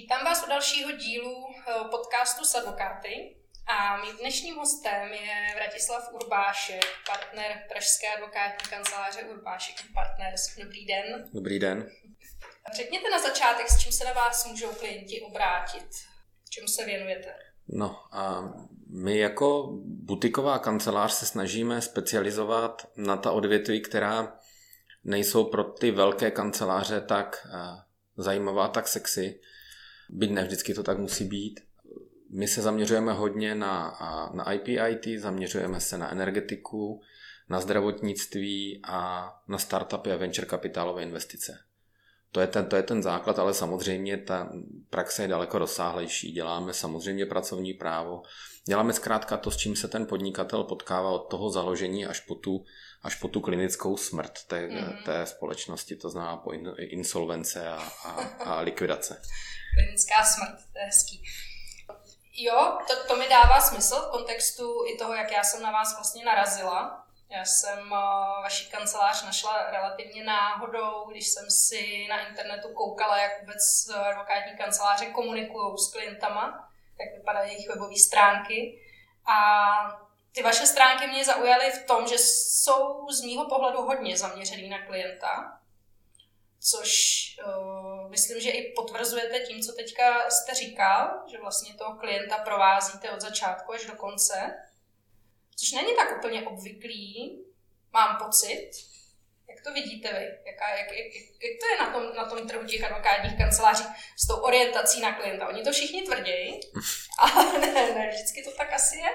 Vítám vás u dalšího dílu eh, podcastu s advokáty. A mým dnešním hostem je Vratislav Urbášek, partner Pražské advokátní kanceláře Urbášek Partners. Dobrý den. Dobrý den. Řekněte na začátek, s čím se na vás můžou klienti obrátit. Čemu se věnujete? No a my jako butiková kancelář se snažíme specializovat na ta odvětví, která nejsou pro ty velké kanceláře tak eh, zajímavá, tak sexy. Byť ne vždycky to tak musí být. My se zaměřujeme hodně na, na IPIT, zaměřujeme se na energetiku, na zdravotnictví a na startupy a venture kapitálové investice. To je, ten, to je ten základ, ale samozřejmě ta praxe je daleko rozsáhlejší. Děláme samozřejmě pracovní právo, děláme zkrátka to, s čím se ten podnikatel potkává od toho založení až po tu, až po tu klinickou smrt té, mm-hmm. té společnosti, to znamená po insolvence a, a, a likvidace. Klinická smrt, to je hezký. Jo, to, to mi dává smysl v kontextu i toho, jak já jsem na vás vlastně narazila. Já jsem uh, vaši kancelář našla relativně náhodou, když jsem si na internetu koukala, jak vůbec advokátní kanceláře komunikují s klientama, jak vypadají jejich webové stránky. A ty vaše stránky mě zaujaly v tom, že jsou z mýho pohledu hodně zaměřený na klienta, což uh, myslím, že i potvrzujete tím, co teďka jste říkal, že vlastně toho klienta provázíte od začátku až do konce, což není tak úplně obvyklý, mám pocit. Jak to vidíte vy? Jaká, jak, jak, jak to je na tom, na tom trhu těch advokátních kanceláří s tou orientací na klienta? Oni to všichni tvrdí, ale ne, ne, vždycky to tak asi je.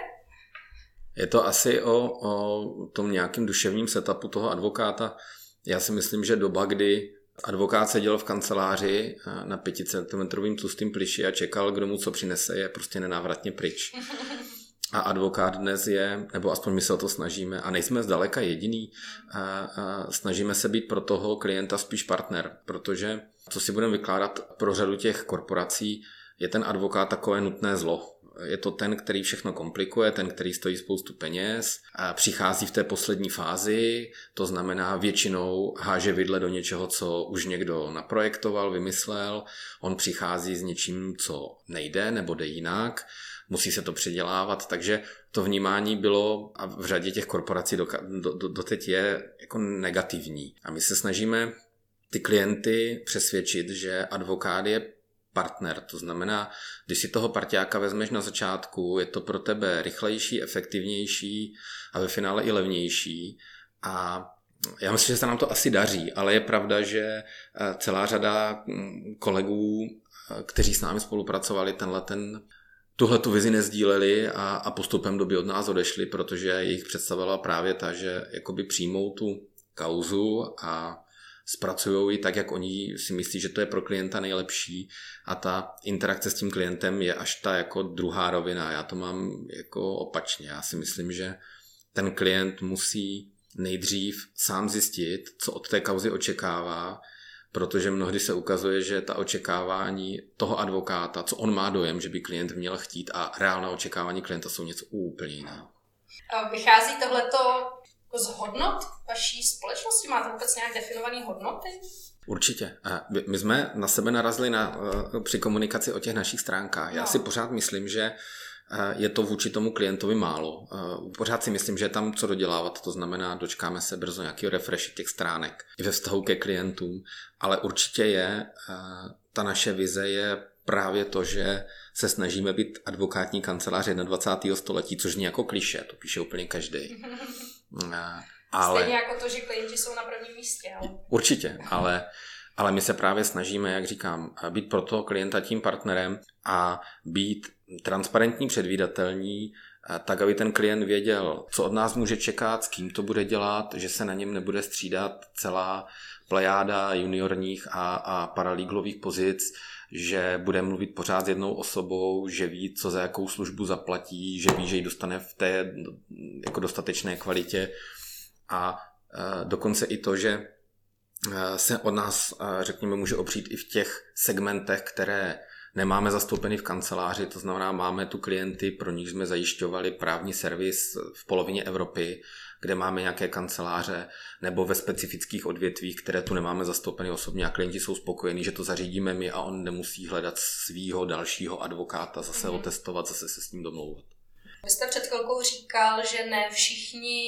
Je to asi o, o tom nějakém duševním setupu toho advokáta. Já si myslím, že doba, kdy advokát seděl v kanceláři eh, na 5 cm tlustým pliši a čekal, kdo mu co přinese, je prostě nenávratně pryč. A advokát dnes je, nebo aspoň my se o to snažíme, a nejsme zdaleka jediný, a, a snažíme se být pro toho klienta spíš partner, protože co si budeme vykládat pro řadu těch korporací, je ten advokát takové nutné zlo. Je to ten, který všechno komplikuje, ten, který stojí spoustu peněz, a přichází v té poslední fázi, to znamená většinou háže vidle do něčeho, co už někdo naprojektoval, vymyslel, on přichází s něčím, co nejde nebo jde jinak, musí se to předělávat, takže to vnímání bylo a v řadě těch korporací do, do, do, je jako negativní. A my se snažíme ty klienty přesvědčit, že advokát je partner. To znamená, když si toho partiáka vezmeš na začátku, je to pro tebe rychlejší, efektivnější a ve finále i levnější. A já myslím, že se nám to asi daří, ale je pravda, že eh, celá řada mm, kolegů, eh, kteří s námi spolupracovali, tenhle ten tuhle tu vizi nezdíleli a, a postupem doby od nás odešli, protože jejich představila právě ta, že jakoby přijmou tu kauzu a zpracují ji tak, jak oni si myslí, že to je pro klienta nejlepší a ta interakce s tím klientem je až ta jako druhá rovina. Já to mám jako opačně. Já si myslím, že ten klient musí nejdřív sám zjistit, co od té kauzy očekává, protože mnohdy se ukazuje, že ta očekávání toho advokáta, co on má dojem, že by klient měl chtít a reálná očekávání klienta jsou něco úplně jiného. Vychází tohleto z hodnot vaší společnosti? Máte vůbec nějak definované hodnoty? Určitě. My jsme na sebe narazili na, eh, při komunikaci o těch našich stránkách. Já no. si pořád myslím, že eh, je to vůči tomu klientovi málo. Eh, pořád si myslím, že je tam co dodělávat, to znamená, dočkáme se brzo nějakého refresh těch stránek i ve vztahu ke klientům, ale určitě je, ta naše vize je právě to, že se snažíme být advokátní kancelář 21. století, což zní jako kliše, to píše úplně každý. Ale... Stejně jako to, že klienti jsou na prvním místě. Ale... Určitě, ale, ale my se právě snažíme, jak říkám, být pro toho klienta tím partnerem a být transparentní, předvídatelní, tak, aby ten klient věděl, co od nás může čekat, s kým to bude dělat, že se na něm nebude střídat celá plejáda juniorních a, a paralíglových pozic, že bude mluvit pořád s jednou osobou, že ví, co za jakou službu zaplatí, že ví, že ji dostane v té jako dostatečné kvalitě. A e, dokonce i to, že e, se od nás, e, řekněme, může opřít i v těch segmentech, které nemáme zastoupeny v kanceláři, to znamená, máme tu klienty, pro nich jsme zajišťovali právní servis v polovině Evropy, kde máme nějaké kanceláře, nebo ve specifických odvětvích, které tu nemáme zastoupeny osobně a klienti jsou spokojení, že to zařídíme my a on nemusí hledat svého dalšího advokáta, zase mm-hmm. otestovat, zase se s ním domlouvat. Vy jste před chvilkou říkal, že ne všichni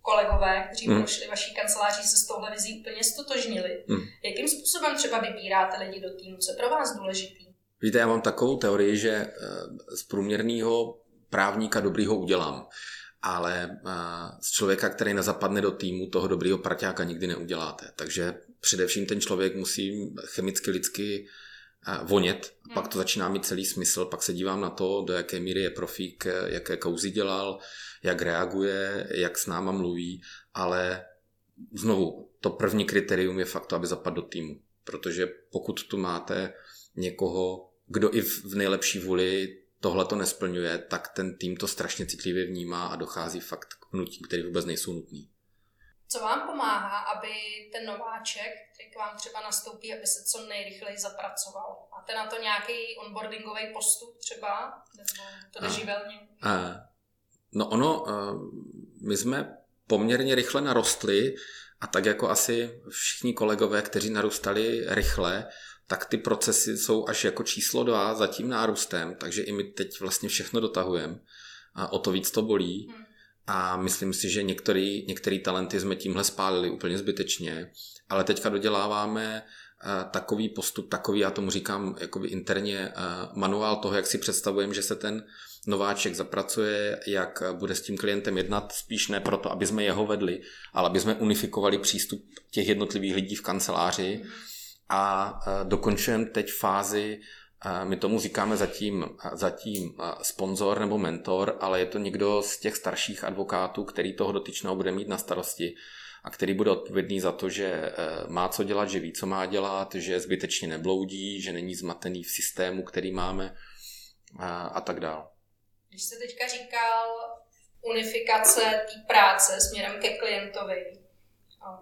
kolegové, kteří hmm. prošli vaší kanceláří, se s touhle vizí úplně stotožnili. Hmm. Jakým způsobem třeba vybíráte lidi do týmu? Co je pro vás důležitý? Víte, já mám takovou teorii, že eh, z průměrného právníka dobrýho udělám, ale eh, z člověka, který nezapadne do týmu, toho dobrýho parťáka nikdy neuděláte. Takže především ten člověk musí chemicky, lidsky vonět, hmm. pak to začíná mít celý smysl, pak se dívám na to, do jaké míry je profík, jaké kauzy dělal, jak reaguje, jak s náma mluví, ale znovu, to první kritérium je fakt to, aby zapadl do týmu, protože pokud tu máte někoho, kdo i v nejlepší vůli tohle to nesplňuje, tak ten tým to strašně citlivě vnímá a dochází fakt k hnutím, které vůbec nejsou nutné. Co vám pomáhá, aby ten nováček, který k vám třeba nastoupí, aby se co nejrychleji zapracoval? Máte na to nějaký onboardingový postup třeba? Nebo to jde živelně? No ono, my jsme poměrně rychle narostli a tak jako asi všichni kolegové, kteří narůstali rychle, tak ty procesy jsou až jako číslo dva za tím nárůstem, takže i my teď vlastně všechno dotahujeme a o to víc to bolí. Hmm. A myslím si, že některý, některý talenty jsme tímhle spálili úplně zbytečně, ale teďka doděláváme eh, takový postup, takový, já tomu říkám jakoby interně eh, manuál toho, jak si představujeme, že se ten nováček zapracuje, jak bude s tím klientem jednat, spíš ne proto, aby jsme jeho vedli, ale aby jsme unifikovali přístup těch jednotlivých lidí v kanceláři a eh, dokončujeme teď fázi my tomu říkáme zatím, zatím sponzor nebo mentor, ale je to někdo z těch starších advokátů, který toho dotyčného bude mít na starosti a který bude odpovědný za to, že e, má co dělat, že ví, co má dělat, že zbytečně nebloudí, že není zmatený v systému, který máme a, a tak dále. Když jste teďka říkal unifikace té práce směrem ke klientovi,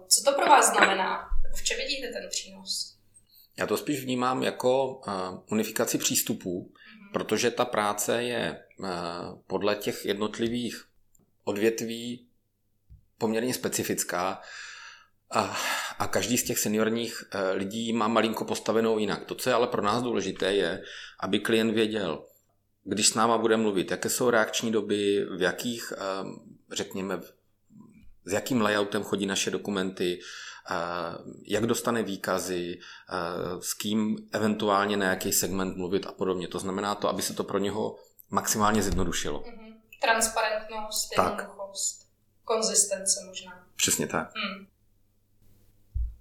co to pro vás znamená? V čem vidíte ten přínos? Já to spíš vnímám jako eh, unifikaci přístupů, mm-hmm. protože ta práce je eh, podle těch jednotlivých odvětví poměrně specifická a, a každý z těch seniorních eh, lidí má malinko postavenou jinak. To, co je ale pro nás důležité, je, aby klient věděl, když s náma bude mluvit, jaké jsou reakční doby, v jakých, řekněme, s jakým layoutem chodí naše dokumenty, jak dostane výkazy, s kým eventuálně na jaký segment mluvit a podobně. To znamená to, aby se to pro něho maximálně zjednodušilo. Mm-hmm. Transparentnost, jednoduchost, konzistence možná. Přesně tak. Mm.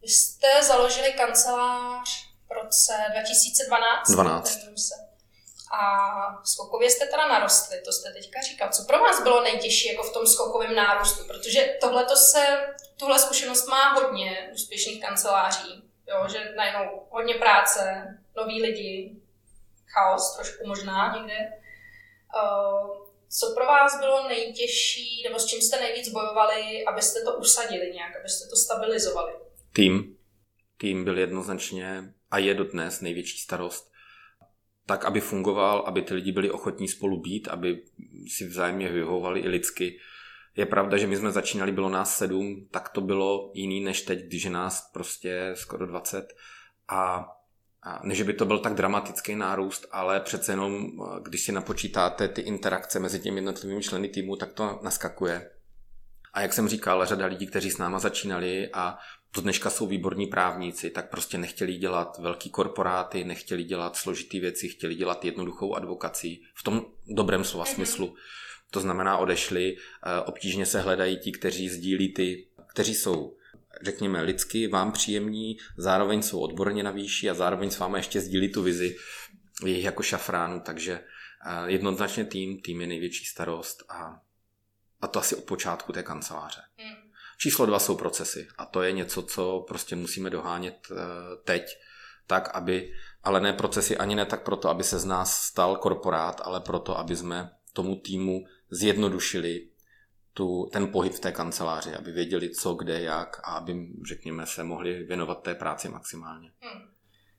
Vy jste založili kancelář v roce 2012. 12. A skokově jste teda narostli, to jste teďka říkal. Co pro vás bylo nejtěžší jako v tom skokovém nárůstu? Protože tohle se, tuhle zkušenost má hodně úspěšných kanceláří. Jo, že najednou hodně práce, noví lidi, chaos trošku možná někde. Uh, co pro vás bylo nejtěžší, nebo s čím jste nejvíc bojovali, abyste to usadili nějak, abyste to stabilizovali? Tým. Tým byl jednoznačně a je dodnes největší starost tak, aby fungoval, aby ty lidi byli ochotní spolu být, aby si vzájemně vyhovovali i lidsky. Je pravda, že my jsme začínali, bylo nás sedm, tak to bylo jiný než teď, když je nás prostě skoro 20. A, a ne, že by to byl tak dramatický nárůst, ale přece jenom, když si napočítáte ty interakce mezi těmi jednotlivými členy týmu, tak to naskakuje. A jak jsem říkal, řada lidí, kteří s náma začínali a do dneška jsou výborní právníci, tak prostě nechtěli dělat velký korporáty, nechtěli dělat složitý věci, chtěli dělat jednoduchou advokaci v tom dobrém slova mm-hmm. smyslu. To znamená, odešli, eh, obtížně se hledají ti, kteří sdílí ty, kteří jsou řekněme, lidsky vám příjemní, zároveň jsou odborně na výši a zároveň s vámi ještě sdílí tu vizi jejich jako šafránu, takže eh, jednoznačně tým, tým je největší starost a, a to asi od počátku té kanceláře. Mm. Číslo dva jsou procesy a to je něco, co prostě musíme dohánět eh, teď, tak aby, ale ne procesy ani ne tak proto, aby se z nás stal korporát, ale proto, aby jsme tomu týmu zjednodušili tu, ten pohyb v té kanceláři, aby věděli co, kde, jak a aby, řekněme, se mohli věnovat té práci maximálně. Hmm.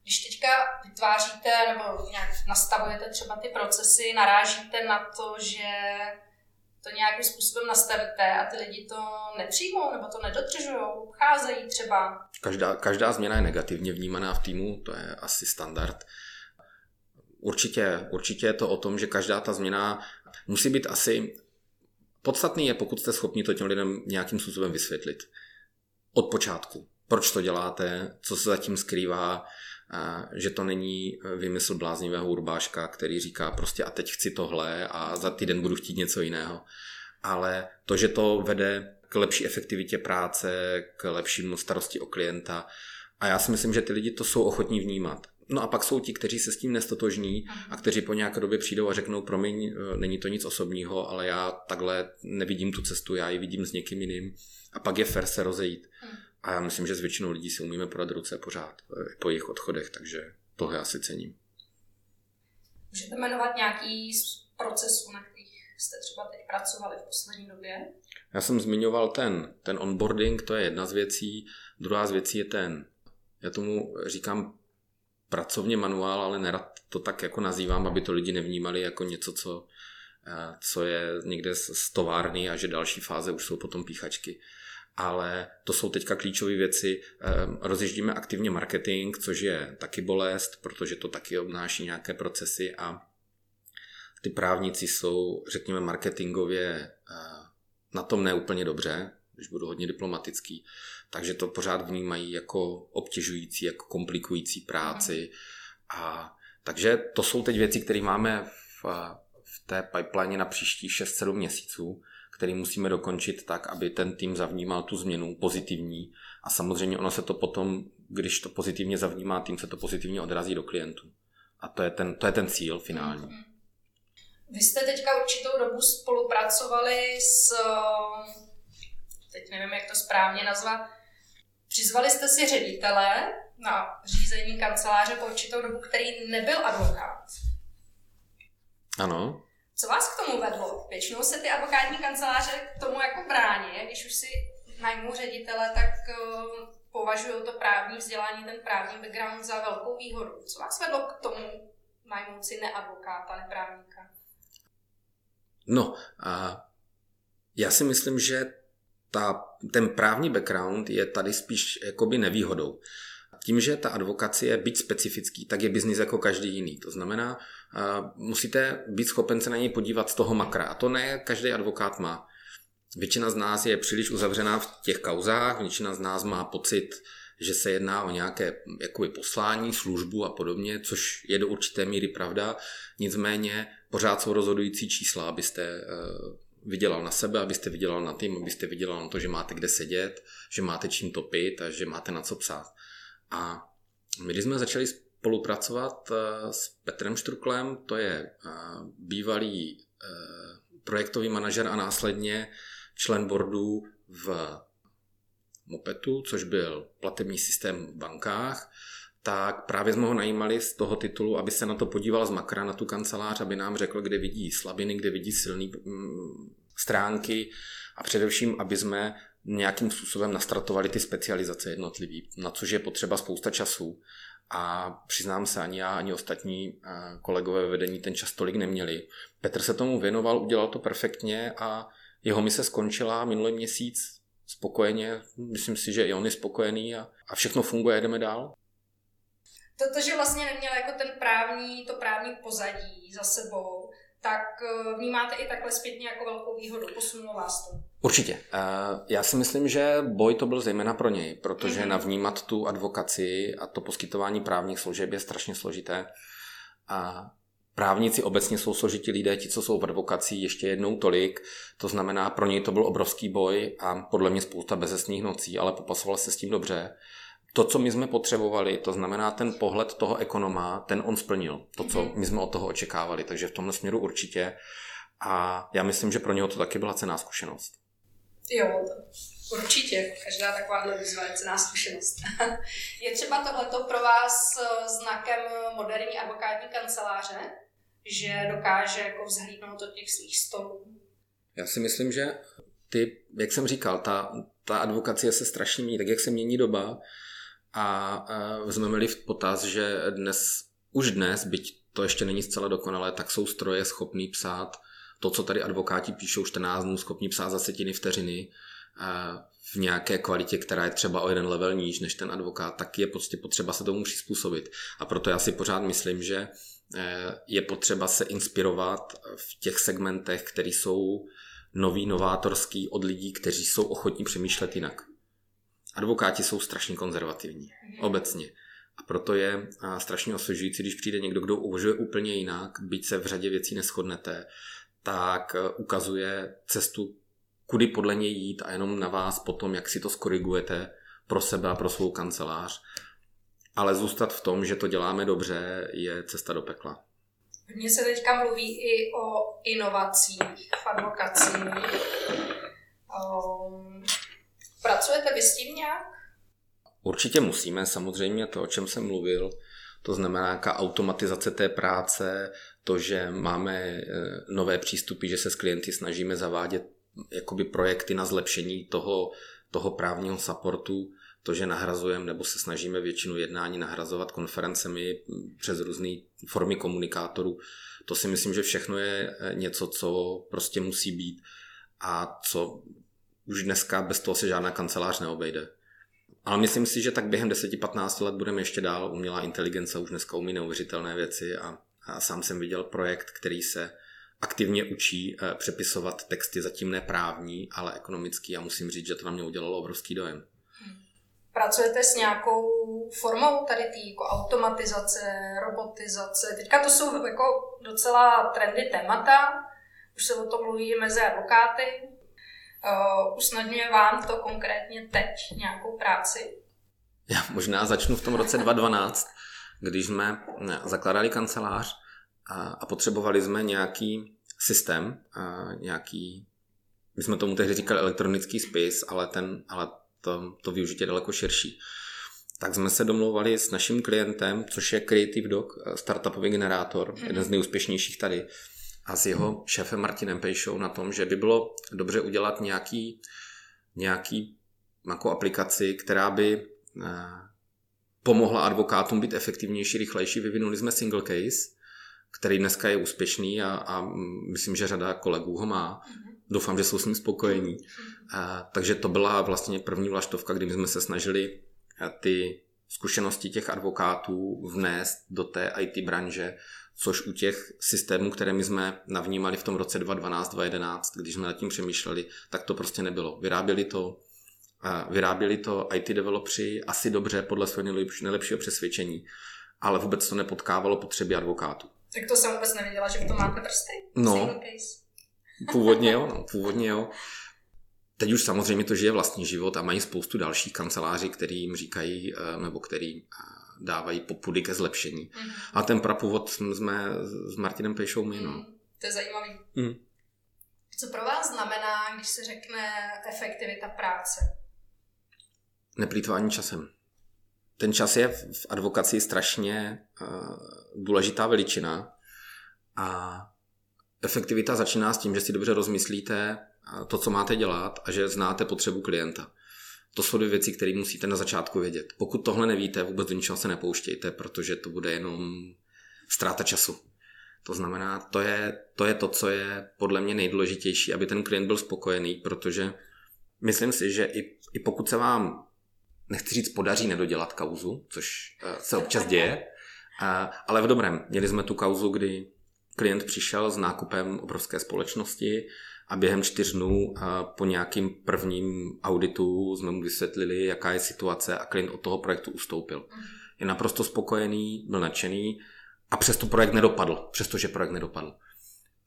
Když teďka vytváříte nebo nějak nastavujete třeba ty procesy, narážíte na to, že to nějakým způsobem nastavíte a ty lidi to nepřijmou nebo to nedodržují, cházejí třeba. Každá, každá změna je negativně vnímaná v týmu, to je asi standard. Určitě, určitě je to o tom, že každá ta změna musí být asi... Podstatný je, pokud jste schopni to těm lidem nějakým způsobem vysvětlit. Od počátku. Proč to děláte, co se zatím skrývá, že to není vymysl bláznivého urbáška, který říká prostě a teď chci tohle a za týden budu chtít něco jiného. Ale to, že to vede k lepší efektivitě práce, k lepšímu starosti o klienta a já si myslím, že ty lidi to jsou ochotní vnímat. No a pak jsou ti, kteří se s tím nestotožní a kteří po nějaké době přijdou a řeknou, promiň, e, není to nic osobního, ale já takhle nevidím tu cestu, já ji vidím s někým jiným. A pak je fair se rozejít. A já myslím, že s většinou lidí si umíme podat ruce pořád e, po jejich odchodech, takže tohle asi cením. Můžete jmenovat nějaký z procesů, na kterých jste třeba teď pracovali v poslední době? Já jsem zmiňoval ten, ten onboarding, to je jedna z věcí. Druhá z věcí je ten, já tomu říkám pracovně manuál, ale nerad to tak jako nazývám, aby to lidi nevnímali jako něco, co, eh, co je někde z továrny a že další fáze už jsou potom píchačky. Ale to jsou teďka klíčové věci. Ehm, rozježdíme aktivně marketing, což je taky bolest, protože to taky obnáší nějaké procesy a ty právníci jsou, řekněme, marketingově eh, na tom neúplně dobře, když budu hodně diplomatický, takže to pořád vnímají jako obtěžující, jako komplikující práci. A takže to jsou teď věci, které máme v, v té pipeline na příští 6-7 měsíců, který musíme dokončit tak, aby ten tým zavnímal tu změnu pozitivní a samozřejmě ono se to potom, když to pozitivně zavnímá tým, se to pozitivně odrazí do klientů. A to je ten, to je ten cíl finální. Mm-hmm. Vy jste teďka určitou dobu spolupracovali s teď nevím, jak to správně nazvat, přizvali jste si ředitele na řízení kanceláře po určitou dobu, který nebyl advokát. Ano. Co vás k tomu vedlo? Většinou se ty advokátní kanceláře k tomu jako brání, když už si najmou ředitele, tak uh, považují to právní vzdělání, ten právní background za velkou výhodu. Co vás vedlo k tomu najmout si neadvokáta, neprávníka? No, a já si myslím, že ta, ten právní background je tady spíš jakoby nevýhodou. Tím, že ta advokacie je byť specifický, tak je biznis jako každý jiný. To znamená, musíte být schopen se na něj podívat z toho makra. A to ne každý advokát má. Většina z nás je příliš uzavřená v těch kauzách, většina z nás má pocit, že se jedná o nějaké jakoby, poslání, službu a podobně, což je do určité míry pravda. Nicméně pořád jsou rozhodující čísla, abyste uh, vydělal na sebe, abyste vydělal na tým, abyste vydělal na to, že máte kde sedět, že máte čím topit a že máte na co psát. A my, když jsme začali spolupracovat eh, s Petrem Štruklem, to je eh, bývalý eh, projektový manažer a následně člen boardu v Mopetu, což byl platební systém v bankách, tak právě jsme ho najímali z toho titulu, aby se na to podíval z makra, na tu kancelář, aby nám řekl, kde vidí slabiny, kde vidí silné mm, stránky a především, aby jsme nějakým způsobem nastartovali ty specializace jednotlivý, na což je potřeba spousta času. A přiznám se, ani já, ani ostatní eh, kolegové vedení ten čas tolik neměli. Petr se tomu věnoval, udělal to perfektně a jeho mise skončila minulý měsíc spokojeně. Myslím si, že i on je spokojený a, a všechno funguje, jdeme dál to, že vlastně neměl jako ten právní, to právní pozadí za sebou, tak eh, vnímáte i takhle zpětně jako velkou výhodu, posunulo vás to? Určitě. Eh, já si myslím, že boj to byl zejména pro něj, protože mm-hmm. navnímat tu advokaci a to poskytování právních služeb je strašně složité. A právníci obecně jsou složití lidé, ti, co jsou v advokaci, ještě jednou tolik. To znamená, pro něj to byl obrovský boj a podle mě spousta bezesných nocí, ale popasoval se s tím dobře to, co my jsme potřebovali, to znamená ten pohled toho ekonoma, ten on splnil. To, co mhm. my jsme od toho očekávali. Takže v tomhle směru určitě. A já myslím, že pro něho to taky byla cená zkušenost. Jo, určitě. Každá taková výzva je cená zkušenost. je třeba tohleto pro vás eh, znakem moderní advokátní kanceláře, že dokáže jako vzhlídnout do těch svých stolů? Já si myslím, že ty, jak jsem říkal, ta, ta advokacie se strašně mění, tak jak se mění doba, a vezmeme-li v potaz, že dnes, už dnes, byť to ještě není zcela dokonalé, tak jsou stroje schopný psát to, co tady advokáti píšou 14 dnů, schopni psát za setiny vteřiny, v nějaké kvalitě, která je třeba o jeden level níž než ten advokát, tak je prostě potřeba se tomu přizpůsobit. A proto já si pořád myslím, že eh, je potřeba se inspirovat v těch segmentech, které jsou nový, novátorský od lidí, kteří jsou ochotní přemýšlet jinak. Advokáti jsou strašně konzervativní, obecně. A proto je strašně osvěžující, když přijde někdo, kdo uvažuje úplně jinak, byť se v řadě věcí neschodnete, tak eh, ukazuje cestu kudy podle něj jít a jenom na vás potom, jak si to skorigujete pro sebe a pro svou kancelář. Ale zůstat v tom, že to děláme dobře, je cesta do pekla. Mně se teďka mluví i o inovacích v advokaci. Um, pracujete vy s tím nějak? Určitě musíme, samozřejmě to, o čem jsem mluvil, to znamená nějaká automatizace té práce, to, že máme eh, nové přístupy, že se s klienty snažíme zavádět jakoby projekty na zlepšení toho, toho právního supportu, to, že nahrazujeme nebo se snažíme většinu jednání nahrazovat konferencemi přes různé formy komunikátorů, to si myslím, že všechno je eh, něco, co prostě musí být a co už dneska bez toho se žádná kancelář neobejde. Ale myslím si, že tak během 10-15 let budeme ještě dál. Umělá inteligence už dneska umí neuvěřitelné věci a, a sám jsem viděl projekt, který se aktivně učí eh, přepisovat texty zatím neprávní, ale ekonomický a musím říct, že to na mě udělalo obrovský dojem. Pracujete s nějakou formou tady té jako automatizace, robotizace? Teďka to jsou jako docela trendy témata, už se o tom mluví mezi advokáty. Uh, usnadňuje vám to konkrétně teď nějakou práci? Já možná začnu v tom roce 2012, když jsme zakládali kancelář a potřebovali jsme nějaký systém, a nějaký, my jsme tomu tehdy říkali elektronický spis, ale, ten, ale to, to využití je daleko širší. Tak jsme se domlouvali s naším klientem, což je Creative Dog, startupový generátor, mm-hmm. jeden z nejúspěšnějších tady, a s jeho šéfem Martinem Pejšou na tom, že by bylo dobře udělat nějaký, nějaký jako aplikaci, která by eh, pomohla advokátům být efektivnější, rychlejší. Vyvinuli jsme single case, který dneska je úspěšný a, a myslím, že řada kolegů ho má. Doufám, že jsou s ním spokojení. A, takže to byla vlastně první vlaštovka, kdy jsme se snažili ty zkušenosti těch advokátů vnést do té IT branže, což u těch systémů, které my jsme navnímali v tom roce 2012-2011, když jsme nad tím přemýšleli, tak to prostě nebylo. Vyráběli to, vyráběli to IT developři asi dobře podle svého nejlepšího přesvědčení, ale vůbec to nepotkávalo potřeby advokátů. Tak to jsem vůbec nevěděla, že v tom máte prsty. No, původně jo, no, původně jo. Teď už samozřejmě to žije vlastní život a mají spoustu dalších kanceláří, který jim říkají, eh, nebo který eh, dávají popudy ke zlepšení. Mm-hmm. A ten prapůvod jsme s Martinem Pejšou my, no. Mm, to je zajímavý. Mm. Co pro vás znamená, když se řekne efektivita práce? Neplýtvání časem. Ten čas je v advokaci strašně uh, důležitá veličina a efektivita začíná s tím, že si dobře rozmyslíte to, co máte dělat a že znáte potřebu klienta. To jsou dvě věci, které musíte na začátku vědět. Pokud tohle nevíte, vůbec do ničeho se nepouštějte, protože to bude jenom ztráta času. To znamená, to je, to je to, co je podle mě nejdůležitější, aby ten klient byl spokojený, protože myslím si, že i, i pokud se vám, nechci říct, podaří nedodělat kauzu, což eh, se občas děje, ale v dobrém. Měli jsme tu kauzu, kdy klient přišel s nákupem obrovské společnosti a během čtyř dnů po nějakým prvním auditu jsme mu vysvětlili, jaká je situace a klient od toho projektu ustoupil. Je naprosto spokojený, byl nadšený a přesto projekt nedopadl, přestože projekt nedopadl.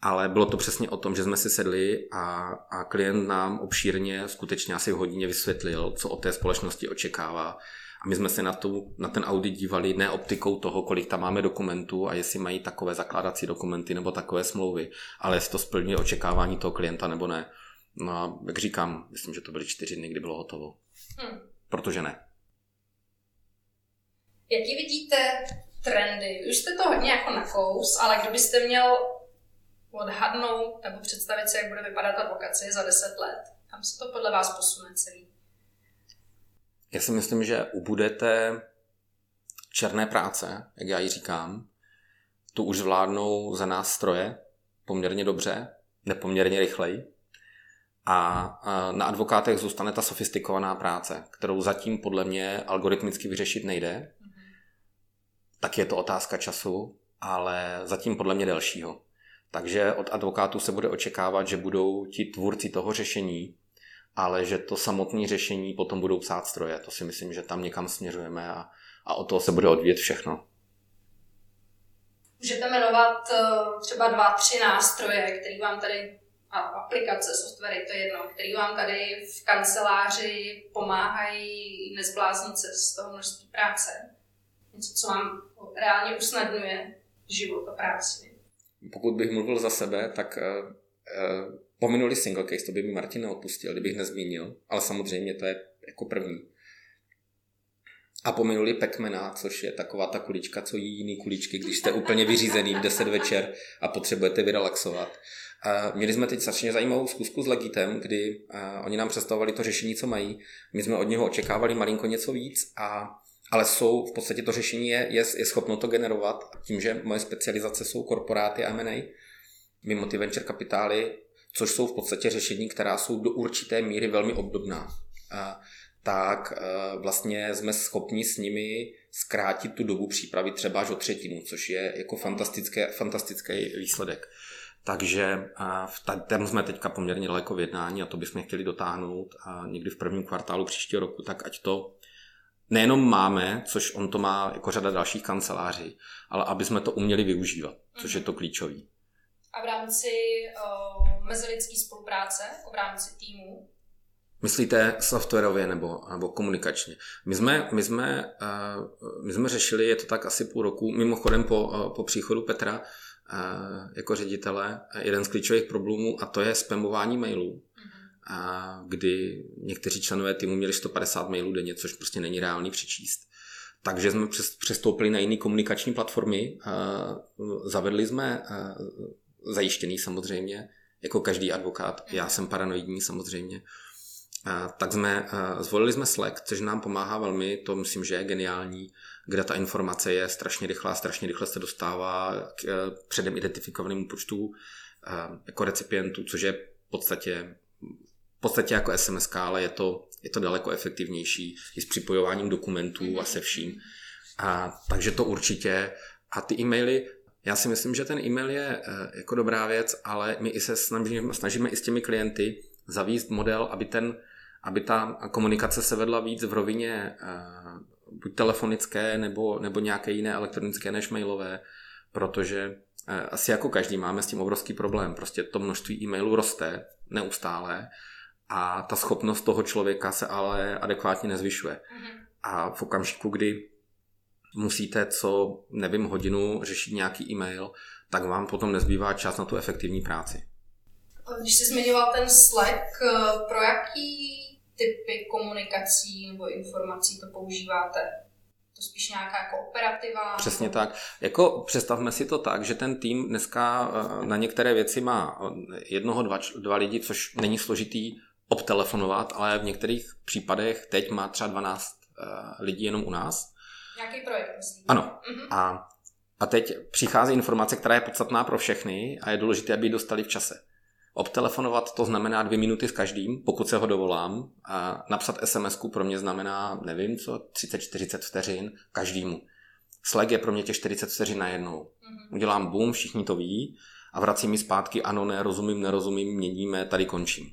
Ale bylo to přesně o tom, že jsme si sedli a, a klient nám obšírně, skutečně asi v hodině vysvětlil, co od té společnosti očekává, a my jsme se na, tu, na ten audit dívali ne optikou toho, kolik tam máme dokumentů a jestli mají takové zakládací dokumenty nebo takové smlouvy, ale jestli to splňuje očekávání toho klienta nebo ne. No a jak říkám, myslím, že to byly čtyři dny, kdy bylo hotovo. Hmm. Protože ne. Jaký vidíte trendy? Už jste to hodně jako nakous, ale kdybyste měl odhadnout nebo představit si, jak bude vypadat advokacie za 10 let, kam se to podle vás posune celý? Já si myslím, že ubudete černé práce, jak já ji říkám. Tu už zvládnou za nás stroje poměrně dobře. nepoměrně rychleji. A na advokátech zůstane ta sofistikovaná práce, kterou zatím podle mě algoritmicky vyřešit nejde. Tak je to otázka času, ale zatím podle mě delšího. Takže od advokátů se bude očekávat, že budou ti tvůrci toho řešení, ale že to samotné řešení potom budou psát stroje. To si myslím, že tam někam směřujeme a, a o toho se bude odvíjet všechno. Můžete jmenovat eh, třeba dva, tři nástroje, který vám tady a aplikace, softwary, to je jedno, který vám tady v kanceláři pomáhají nezbláznit se z toho množství práce. Něco, co vám reálně usnadňuje život a práci. Pokud bych mluvil za sebe, tak uh, uh, pominuli single case, to by mi Martin neodpustil, kdybych nezmínil, ale samozřejmě to je jako první. A pominuli Pacmana, což je taková ta kulička, co jí jiný kuličky, když jste úplně vyřízený v 10 večer a potřebujete vyrelaxovat. Měli jsme teď strašně zajímavou zkusku s Legitem, kdy oni nám představovali to řešení, co mají. My jsme od něho očekávali malinko něco víc, a, ale jsou v podstatě to řešení je, je, je schopno to generovat tím, že moje specializace jsou korporáty a M&A, mimo ty venture kapitály, což jsou v podstatě řešení, která jsou do určité míry velmi obdobná. Tak vlastně jsme schopni s nimi zkrátit tu dobu přípravy třeba až o třetinu, což je jako fantastické, fantastický výsledek. Takže tam jsme teďka poměrně daleko v jednání a to bychom chtěli dotáhnout a někdy v prvním kvartálu příštího roku, tak ať to nejenom máme, což on to má jako řada dalších kanceláří, ale aby jsme to uměli využívat, což je to klíčový. A v rámci uh, mezilidské spolupráce, v rámci týmu? Myslíte softwarově nebo, nebo komunikačně? My jsme, my, jsme, uh, my jsme řešili, je to tak asi půl roku, mimochodem po, uh, po příchodu Petra, jako ředitele jeden z klíčových problémů a to je spamování mailů, a kdy někteří členové týmu měli 150 mailů denně, což prostě není reálný přečíst. Takže jsme přestoupili na jiné komunikační platformy, zavedli jsme zajištěný samozřejmě, jako každý advokát, já jsem paranoidní samozřejmě, tak jsme, zvolili jsme Slack, což nám pomáhá velmi, to myslím, že je geniální, kde ta informace je strašně rychlá, strašně rychle se dostává k eh, předem identifikovanému počtu eh, jako recipientů, což je v podstatě, v podstatě jako SMS, ale je to, je to daleko efektivnější i s připojováním dokumentů a se vším. A, takže to určitě. A ty e-maily, já si myslím, že ten e-mail je eh, jako dobrá věc, ale my i se snažíme, snažíme i s těmi klienty zavíst model, aby, ten, aby ta komunikace se vedla víc v rovině buď telefonické nebo, nebo nějaké jiné elektronické než mailové, protože eh, asi jako každý máme s tím obrovský problém. Prostě to množství e-mailů roste neustále a ta schopnost toho člověka se ale adekvátně nezvyšuje. Mm-hmm. A v okamžiku, kdy musíte co, nevím, hodinu řešit nějaký e-mail, tak vám potom nezbývá čas na tu efektivní práci. Když jsi zmiňoval ten Slack, eh, pro jaký typy komunikací nebo informací to používáte? To spíš nějaká jako operativa? Přesně tak. Jako představme si to tak, že ten tým dneska eh, na některé věci má eh, jednoho, dva, dva lidi, což není složitý obtelefonovat, ale v některých případech teď má třeba 12 eh, lidí jenom u nás. Nějaký projekt, myslím. Ano. Mm-hmm. A, a teď přichází informace, která je podstatná pro všechny a je důležité, aby ji dostali v čase. Obtelefonovat to znamená dvě minuty s každým, pokud se ho dovolám. A napsat sms pro mě znamená, nevím co, 30-40 vteřin každému. Slack je pro mě těch 40 vteřin najednou. Mm-hmm. Udělám boom, všichni to ví a vracím mi zpátky, ano, ne, rozumím, nerozumím, měníme, tady končím.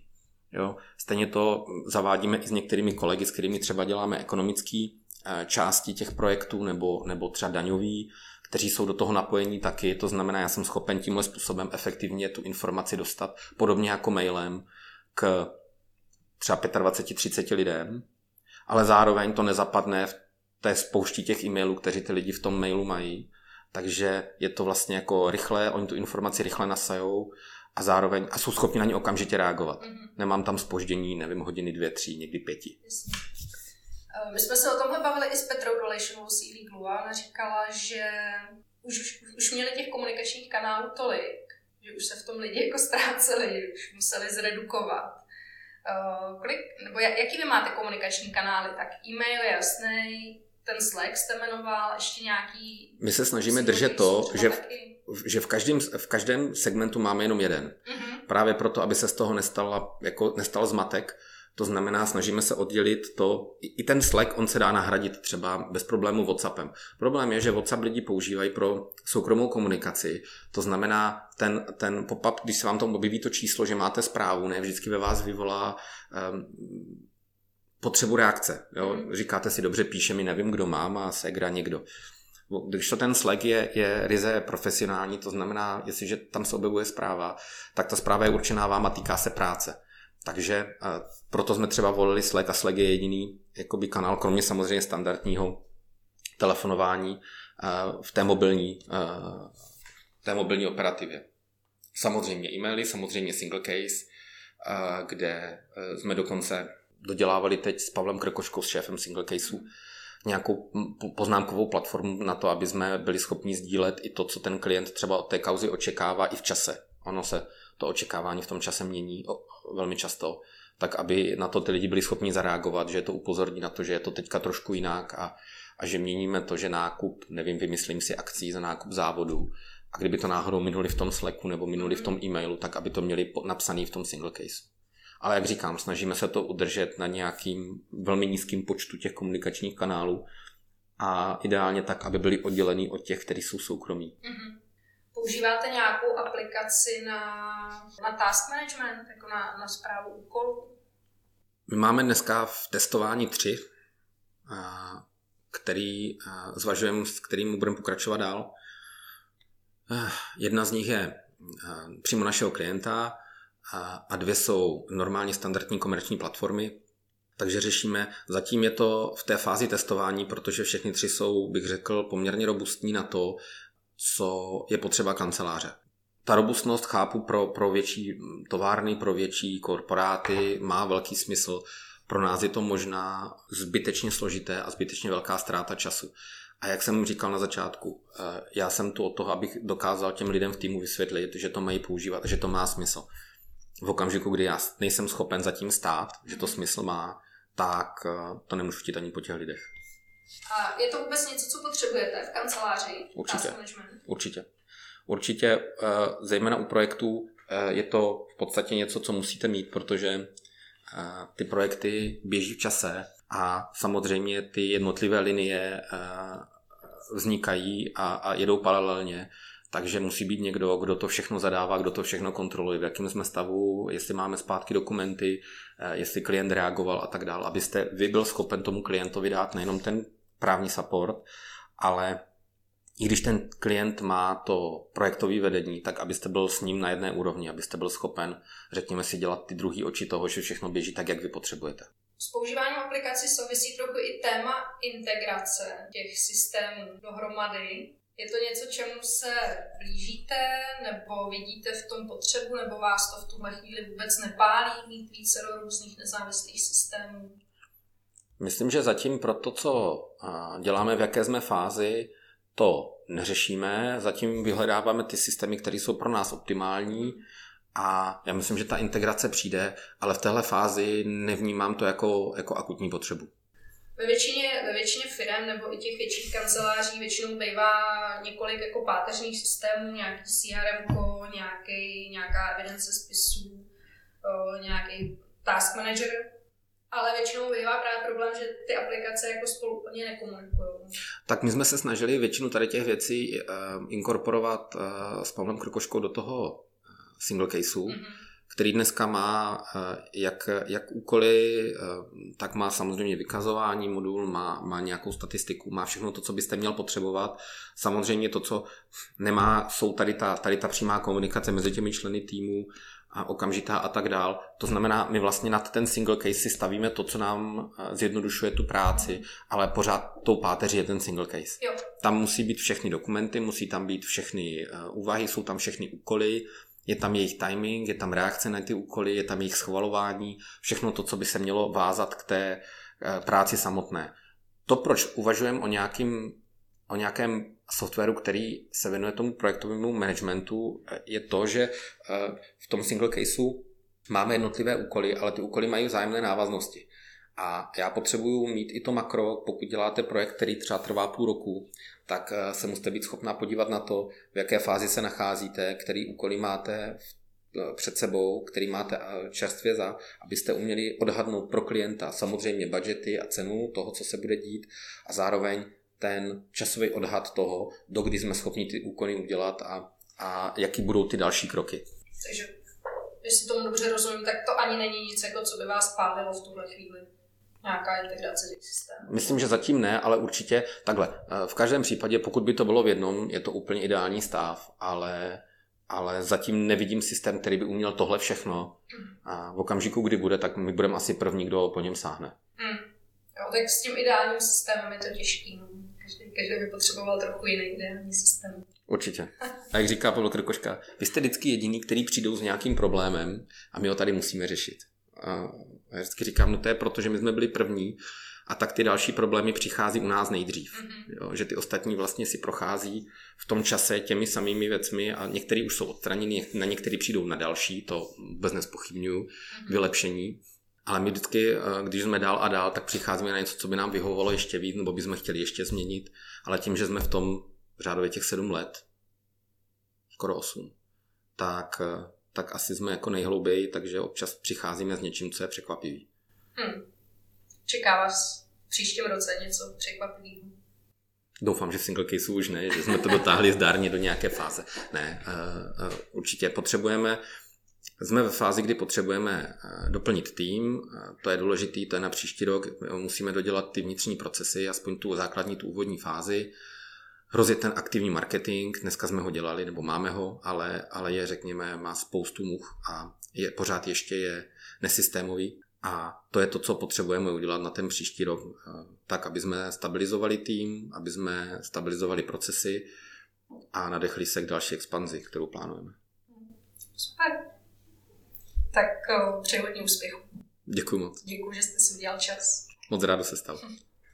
Jo? Stejně to zavádíme i s některými kolegy, s kterými třeba děláme ekonomické eh, části těch projektů nebo, nebo třeba daňový kteří jsou do toho napojení taky, to znamená, já jsem schopen tímhle způsobem efektivně tu informaci dostat, podobně jako mailem, k třeba 25-30 lidem, ale zároveň to nezapadne v té spouští těch e-mailů, kteří ty lidi v tom mailu mají. Takže je to vlastně jako rychle, oni tu informaci rychle nasajou a zároveň a jsou schopni na ně okamžitě reagovat. Mm-hmm. Nemám tam spoždění, nevím, hodiny dvě, tři, někdy pěti. Jasně. Eh, my jsme se o tomhle bavili i s Petrou Dolešinovou z Illegalu a ona říkala, že už, už, už měli těch komunikačních kanálů tolik, že už se v tom lidi jako ztráceli, už museli zredukovat. Uh, kolik, nebo jaký vy máte komunikační kanály? Tak e-mail je jasný, ten Slack jste jmenoval, ještě nějaký... My se snažíme držet to, že v, že v každém, v každém segmentu máme jenom jeden. Uh-huh. Právě proto, aby se z toho nestala, jako, nestal zmatek, to znamená, snažíme se oddělit to, i ten Slack, on se dá nahradit třeba bez problému WhatsAppem. Problém je, že WhatsApp lidi používají pro soukromou komunikaci, to znamená, ten, ten pop-up, když se vám tam objeví to číslo, že máte zprávu, ne vždycky ve vás vyvolá um, potřebu reakce. Jo? Mhm. Říkáte si, dobře, píše mi, nevím, kdo mám a segra někdo. Když to ten Slack je, je ryze profesionální, to znamená, jestliže tam se objevuje zpráva, tak ta zpráva je určená vám a týká se práce. Takže proto jsme třeba volili Slack a Slack je jediný jakoby kanál, kromě samozřejmě standardního telefonování v té mobilní, té mobilní operativě. Samozřejmě e-maily, samozřejmě single case, kde e, jsme dokonce dodělávali teď s Pavlem Krkoškou, s šéfem single caseu, nějakou poznámkovou platformu na to, aby jsme byli schopni sdílet i to, co ten klient třeba od té kauzy očekává i v čase. Ono se to očekávání v tom čase mění velmi často, tak aby na to ty lidi byli schopni zareagovat, že to upozorní na to, že je to teďka trošku jinak a, a že měníme to, že nákup, nevím, vymyslím si akcí za nákup závodu a kdyby to náhodou minuli v tom Slacku nebo minuli v tom e-mailu, tak aby to měli napsaný v tom single case. Ale jak říkám, snažíme se to udržet na nějakým velmi nízkým počtu těch komunikačních kanálů a ideálně tak, aby byly oddělený od těch, kteří jsou soukromí. Mm-hmm. Používáte nějakou aplikaci na, na task management, jako na, na zprávu úkolů? My máme dneska v testování tři, který zvažujeme, s kterým budeme pokračovat dál. Jedna z nich je přímo našeho klienta a dvě jsou normálně standardní komerční platformy, takže řešíme, zatím je to v té fázi testování, protože všechny tři jsou, bych řekl, poměrně robustní na to, co je potřeba kanceláře. Ta robustnost chápu pro, pro větší továrny, pro větší korporáty, má velký smysl. Pro nás je to možná zbytečně složité a zbytečně velká ztráta času. A jak jsem říkal na začátku, eh, já jsem tu od toho, abych dokázal těm lidem v týmu vysvětlit, že to mají používat, že to má smysl. V okamžiku, kdy já nejsem schopen zatím stát, že to smysl má, tak eh, to nemůžu chtít ani po těch lidech. A je to vůbec něco, co potřebujete v kanceláři? Určitě. Určitě. Určitě, eh, zejména u projektů, eh, je to v podstatě něco, co musíte mít, protože eh, ty projekty běží v čase a samozřejmě ty jednotlivé linie vznikají a, a jedou paralelně, takže musí být někdo, kdo to všechno zadává, kdo to všechno kontroluje, v jakém jsme stavu, jestli máme zpátky dokumenty, jestli klient reagoval a tak dále, abyste vy byl schopen tomu klientovi dát nejenom ten právní support, ale i když ten klient má to projektové vedení, tak abyste byl s ním na jedné úrovni, abyste byl schopen, řekněme si, dělat ty druhý oči toho, že všechno běží tak, jak vy potřebujete. S používáním aplikací souvisí trochu i téma integrace těch systémů dohromady. Je to něco, čemu se blížíte, nebo vidíte v tom potřebu, nebo vás to v tuhle chvíli vůbec nepálí mít více různých nezávislých systémů? Myslím, že zatím pro to, co děláme, v jaké jsme fázi, to neřešíme. Zatím vyhledáváme ty systémy, které jsou pro nás optimální a já myslím, že ta integrace přijde, ale v téhle fázi nevnímám to jako, jako akutní potřebu. Ve většině, ve většině firm nebo i těch větších kanceláří většinou bývá několik jako páteřních systémů, nějaký CRM, nějaký, nějaká evidence spisů, nějaký task manager, ale většinou bývá právě problém, že ty aplikace jako spolu úplně nekomunikují. Tak my jsme se snažili většinu tady těch věcí uh, inkorporovat uh, s Pavlem Krkoškou do toho eh, single caseu, mm-hmm. který dneska má uh, jak, jak úkoly, uh, tak má samozřejmě vykazování modul, má, má nějakou statistiku, má všechno to, co byste měl potřebovat. Samozřejmě to, co nemá, jsou tady ta, tady ta přímá komunikace mezi těmi členy týmu, a okamžitá a tak dál. To znamená, my vlastně nad ten single case si stavíme to, co nám eh, zjednodušuje tu práci, ale pořád tou páteří je ten single case. Jo. Tam musí být všechny dokumenty, musí tam být všechny eh, úvahy, jsou tam všechny úkoly, je tam jejich timing, je tam reakce na ty úkoly, je tam jejich schvalování, všechno to, co by se mělo vázat k té eh, práci samotné. To, proč uvažujeme o nějakým o nějakém softwaru, který se věnuje tomu projektovému managementu, je to, že eh, v tom single caseu máme jednotlivé úkoly, ale ty úkoly mají vzájemné návaznosti. A já potřebuju mít i to makro, pokud děláte projekt, který třeba trvá půl roku, tak eh, se musíte být schopná podívat na to, v jaké fázi se nacházíte, který úkoly máte před sebou, který máte čerstvě za, abyste uměli odhadnout pro klienta samozřejmě budgety a cenu toho, co se bude dít a zároveň ten časový odhad toho, dokdy jsme schopni ty úkony udělat a, a jaký budou ty další kroky. Takže, jestli tomu dobře rozumím, tak to ani není nic, jako co by vás pálilo v tuhle chvíli nějaká integrace těch systémů? Myslím, že zatím ne, ale určitě takhle. V každém případě, pokud by to bylo v jednom, je to úplně ideální stav, ale, ale zatím nevidím systém, který by uměl tohle všechno. A v okamžiku, kdy bude, tak my budeme asi první, kdo po něm sáhne. Hmm. Jo, tak s tím ideálním systémem je to těžký. Každý, každý by potřeboval trochu jiný ideální systém. Určitě. A jak říká Pavel Krkoška, vy jste vždycky jediný, který přijdou s nějakým problémem a my ho tady musíme řešit. A já vždycky říkám, no to je proto, že my jsme byli první a tak ty další problémy přichází u nás nejdřív. Mm-hmm. Jo, že ty ostatní vlastně si prochází v tom čase těmi samými věcmi a některý už jsou odstraněni, na některý přijdou na další, to vůbec nespochybnuju, mm-hmm. vylepšení. Ale my vždycky, eh, když jsme dál a dál, tak přicházíme na něco, co by nám vyhovovalo ještě víc, nebo bychom chtěli ještě změnit. Ale tím, že jsme v tom řádově těch sedm let, skoro osm, tak eh, tak asi jsme jako nejhlouběji, takže občas přicházíme s něčím, co je překvapivý. Hmm. Čeká vás v příštím roce něco překvapivého? Doufám, že v single caseu už ne, že jsme to dotáhli zdárně do nějaké fáze. Ne, uh, uh, určitě potřebujeme, jsme ve fázi, kdy potřebujeme doplnit tým, to je důležité, to je na příští rok, musíme dodělat ty vnitřní procesy, aspoň tu základní, tu úvodní fázi, rozjet ten aktivní marketing, dneska jsme ho dělali, nebo máme ho, ale, ale je, řekněme, má spoustu much a je pořád ještě je nesystémový. A to je to, co potřebujeme udělat na ten příští rok, tak, aby jsme stabilizovali tým, aby jsme stabilizovali procesy a nadechli se k další expanzi, kterou plánujeme. Super. Tak přeji hodně úspěchu. Děkuji moc. Děkuji, že jste si udělal čas. Moc rádo se stalo.